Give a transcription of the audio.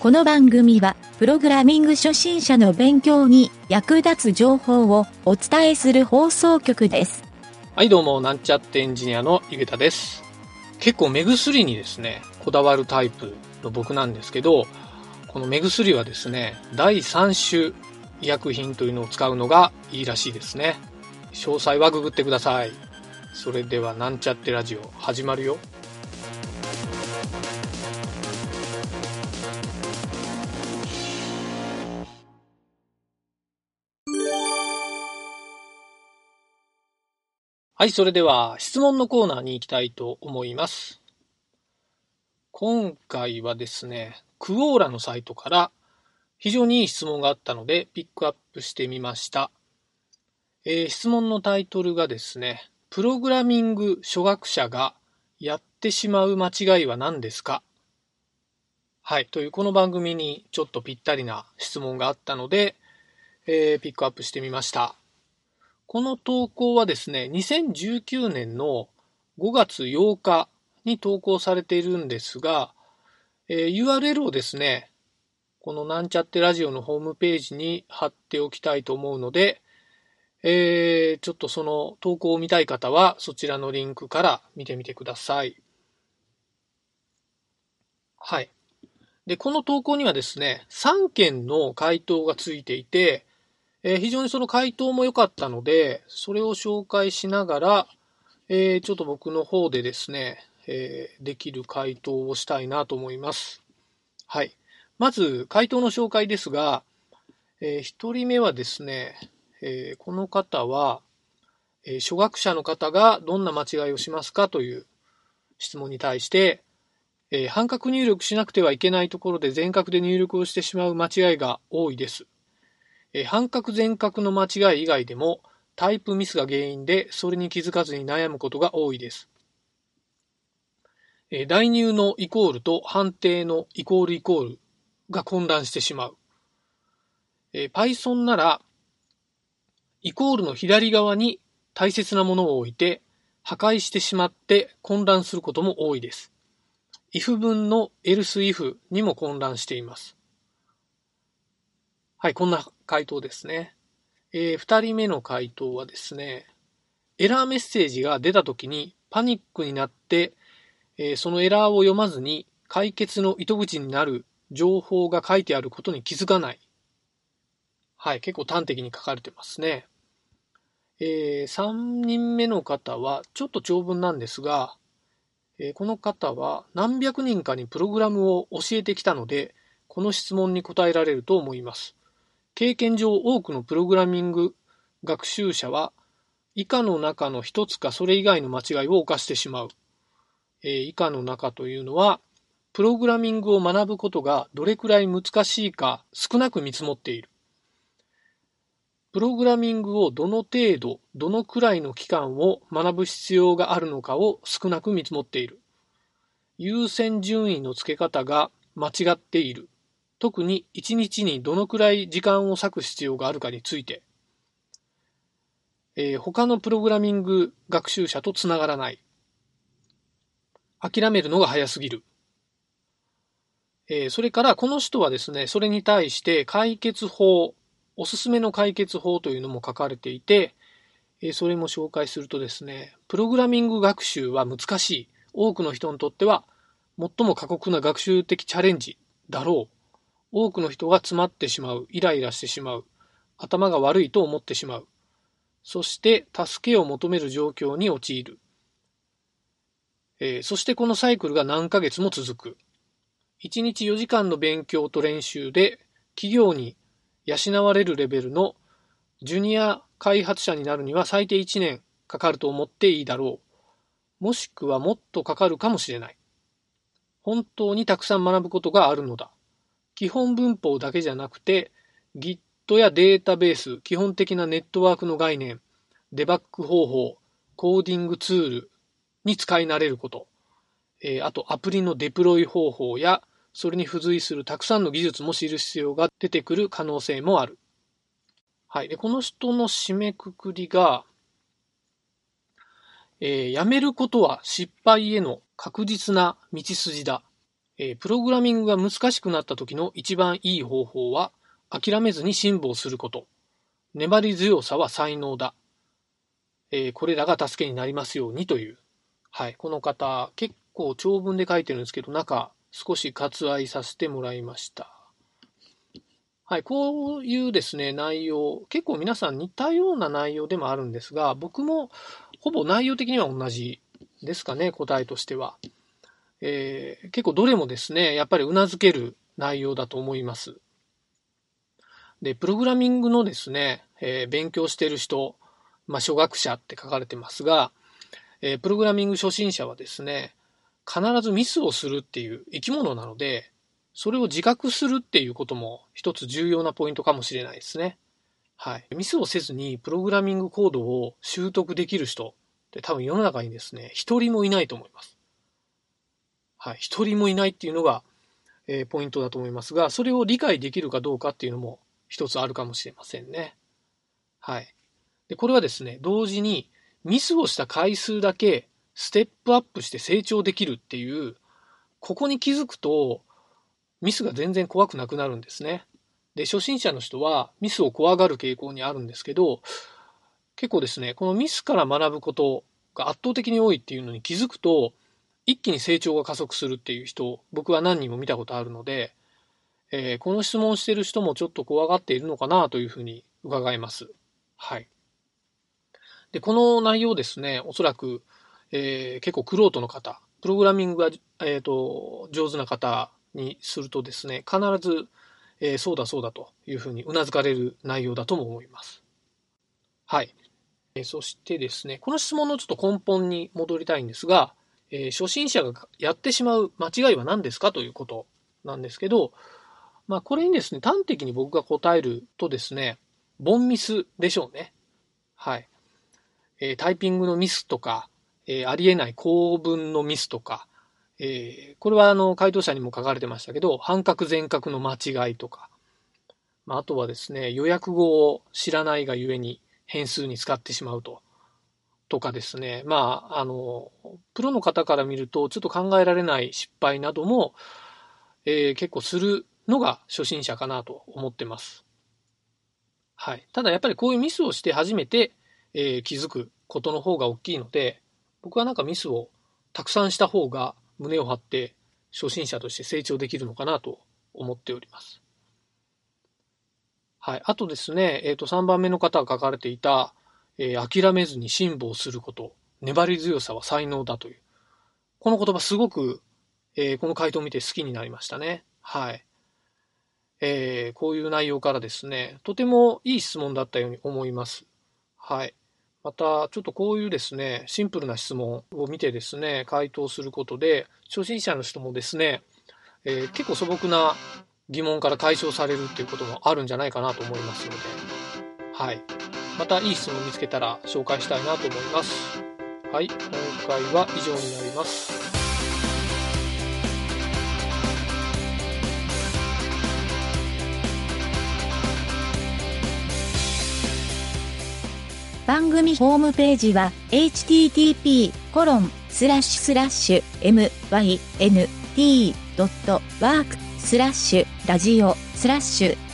この番組は、プログラミング初心者の勉強に役立つ情報をお伝えする放送局です。はい、どうも、なんちゃってエンジニアのゆげたです。結構目薬にですね、こだわるタイプの僕なんですけど、この目薬はですね、第3種医薬品というのを使うのがいいらしいですね。詳細はググってください。それでは、なんちゃってラジオ、始まるよ。はい、それでは質問のコーナーに行きたいと思います。今回はですね、クオーラのサイトから非常にいい質問があったのでピックアップしてみました。えー質問のタイトルがですね、プログラミング初学者がやってしまう間違いは何ですか？はい、というこの番組にちょっとぴったりな質問があったので、えーピックアップしてみました。この投稿はですね、2019年の5月8日に投稿されているんですが、えー URL をですね、このなんちゃってラジオのホームページに貼っておきたいと思うので、えーちょっとその投稿を見たい方はそちらのリンクから見てみてください。はい。で、この投稿にはですね、3件の回答がついていて、えー非常にその回答も良かったので、それを紹介しながら、えーちょっと僕の方でですね、えーできる回答をしたいなと思います。はい。まず、回答の紹介ですが、えー一人目はですね、えこの方は、え初学者の方がどんな間違いをしますかという質問に対して、え半角入力しなくてはいけないところで全角で入力をしてしまう間違いが多いです。え半角全角の間違い以外でもタイプミスが原因でそれに気づかずに悩むことが多いです。え代入のイコールと判定のイコールイコールが混乱してしまう。え Python ならイコールの左側に大切なものを置いて破壊してしまって混乱することも多いです。if 文の else if にも混乱しています。はい、こんな回答ですね。えー二人目の回答はですね、エラーメッセージが出た時にパニックになって、えーそのエラーを読まずに解決の糸口になる情報が書いてあることに気づかない。はい、結構端的に書かれてますね。えー三人目の方はちょっと長文なんですが、えーこの方は何百人かにプログラムを教えてきたので、この質問に答えられると思います。経験上多くのプログラミング学習者は以下の中の一つかそれ以外の間違いを犯してしまう。えー以下の中というのは、プログラミングを学ぶことがどれくらい難しいか少なく見積もっている。プログラミングをどの程度、どのくらいの期間を学ぶ必要があるのかを少なく見積もっている。優先順位の付け方が間違っている。特に1日にどのくらい時間を割く必要があるかについて、えー他のプログラミング学習者とつながらない。諦めるのが早すぎる。えーそれからこの人はですね、それに対して解決法、おすすめの解決法というのも書かれていて、えーそれも紹介するとですね、プログラミング学習は難しい。多くの人にとっては最も過酷な学習的チャレンジだろう。多くの人が詰まってしまう、イライラしてしまう、頭が悪いと思ってしまう。そして助けを求める状況に陥る。えーそしてこのサイクルが何ヶ月も続く。1日4時間の勉強と練習で企業に養われるレベルのジュニア開発者になるには最低1年かかると思っていいだろう。もしくはもっとかかるかもしれない。本当にたくさん学ぶことがあるのだ。基本文法だけじゃなくて Git やデータベース、基本的なネットワークの概念、デバッグ方法、コーディングツールに使い慣れること、えーあとアプリのデプロイ方法やそれに付随するたくさんの技術も知る必要が出てくる可能性もある。はい。で、この人の締めくくりが、えーやめることは失敗への確実な道筋だ。えー、プログラミングが難しくなった時の一番いい方法は、諦めずに辛抱すること。粘り強さは才能だ。えー、これらが助けになりますようにという。はい。この方、結構長文で書いてるんですけど、中、少し割愛させてもらいました。はい。こういうですね、内容、結構皆さん似たような内容でもあるんですが、僕もほぼ内容的には同じですかね、答えとしては。えー、結構どれもですね、やっぱり頷ける内容だと思います。で、プログラミングのですね、えー、勉強してる人、まあ、初学者って書かれてますが、えー、プログラミング初心者はですね、必ずミスをするっていう生き物なので、それを自覚するっていうことも一つ重要なポイントかもしれないですね。はい。ミスをせずにプログラミングコードを習得できる人って多分世の中にですね、一人もいないと思います。はい。一人もいないっていうのが、えー、ポイントだと思いますが、それを理解できるかどうかっていうのも一つあるかもしれませんね。はい。で、これはですね、同時にミスをした回数だけステップアップして成長できるっていう、ここに気づくとミスが全然怖くなくなるんですね。で、初心者の人はミスを怖がる傾向にあるんですけど、結構ですね、このミスから学ぶことが圧倒的に多いっていうのに気づくと、一気に成長が加速するっていう人、僕は何人も見たことあるので、えー、この質問をしてる人もちょっと怖がっているのかなというふうに伺います。はい。で、この内容ですね、おそらく、えー、結構クロートの方、プログラミングが、えーと、上手な方にするとですね、必ず、えー、そうだそうだというふうに頷かれる内容だとも思います。はい。えー、そしてですね、この質問のちょっと根本に戻りたいんですが、えー、初心者がやってしまう間違いは何ですかということなんですけど、まあ、これにですね、端的に僕が答えるとですね、ボンミスでしょうね。はい。えー、タイピングのミスとか、えー、ありえない構文のミスとか、えー、これはあの、回答者にも書かれてましたけど、半角全角の間違いとか、まあ、あとはですね、予約語を知らないがゆえに変数に使ってしまうと。とかですね、まあ、あの、プロの方から見ると、ちょっと考えられない失敗なども、えー、結構するのが初心者かなと思ってます。はい。ただやっぱりこういうミスをして初めて、えー、気づくことの方が大きいので、僕はなんかミスをたくさんした方が胸を張って初心者として成長できるのかなと思っております。はい。あとですね、えっ、ー、と、3番目の方が書かれていた、えー、諦めずに辛抱すること、粘り強さは才能だという。この言葉すごく、えー、この回答を見て好きになりましたね。はい。えー、こういう内容からですね、とてもいい質問だったように思います。はい。また、ちょっとこういうですね、シンプルな質問を見てですね、回答することで、初心者の人もですね、えー、結構素朴な疑問から解消されるっていうこともあるんじゃないかなと思いますので、はい。またいい質問見つけたら紹介したいなと思います。はい。今回は以上になります。番組ホームページは http コロンスラッシュスラッシュ mynt.work スラッシュラジオスラッシュ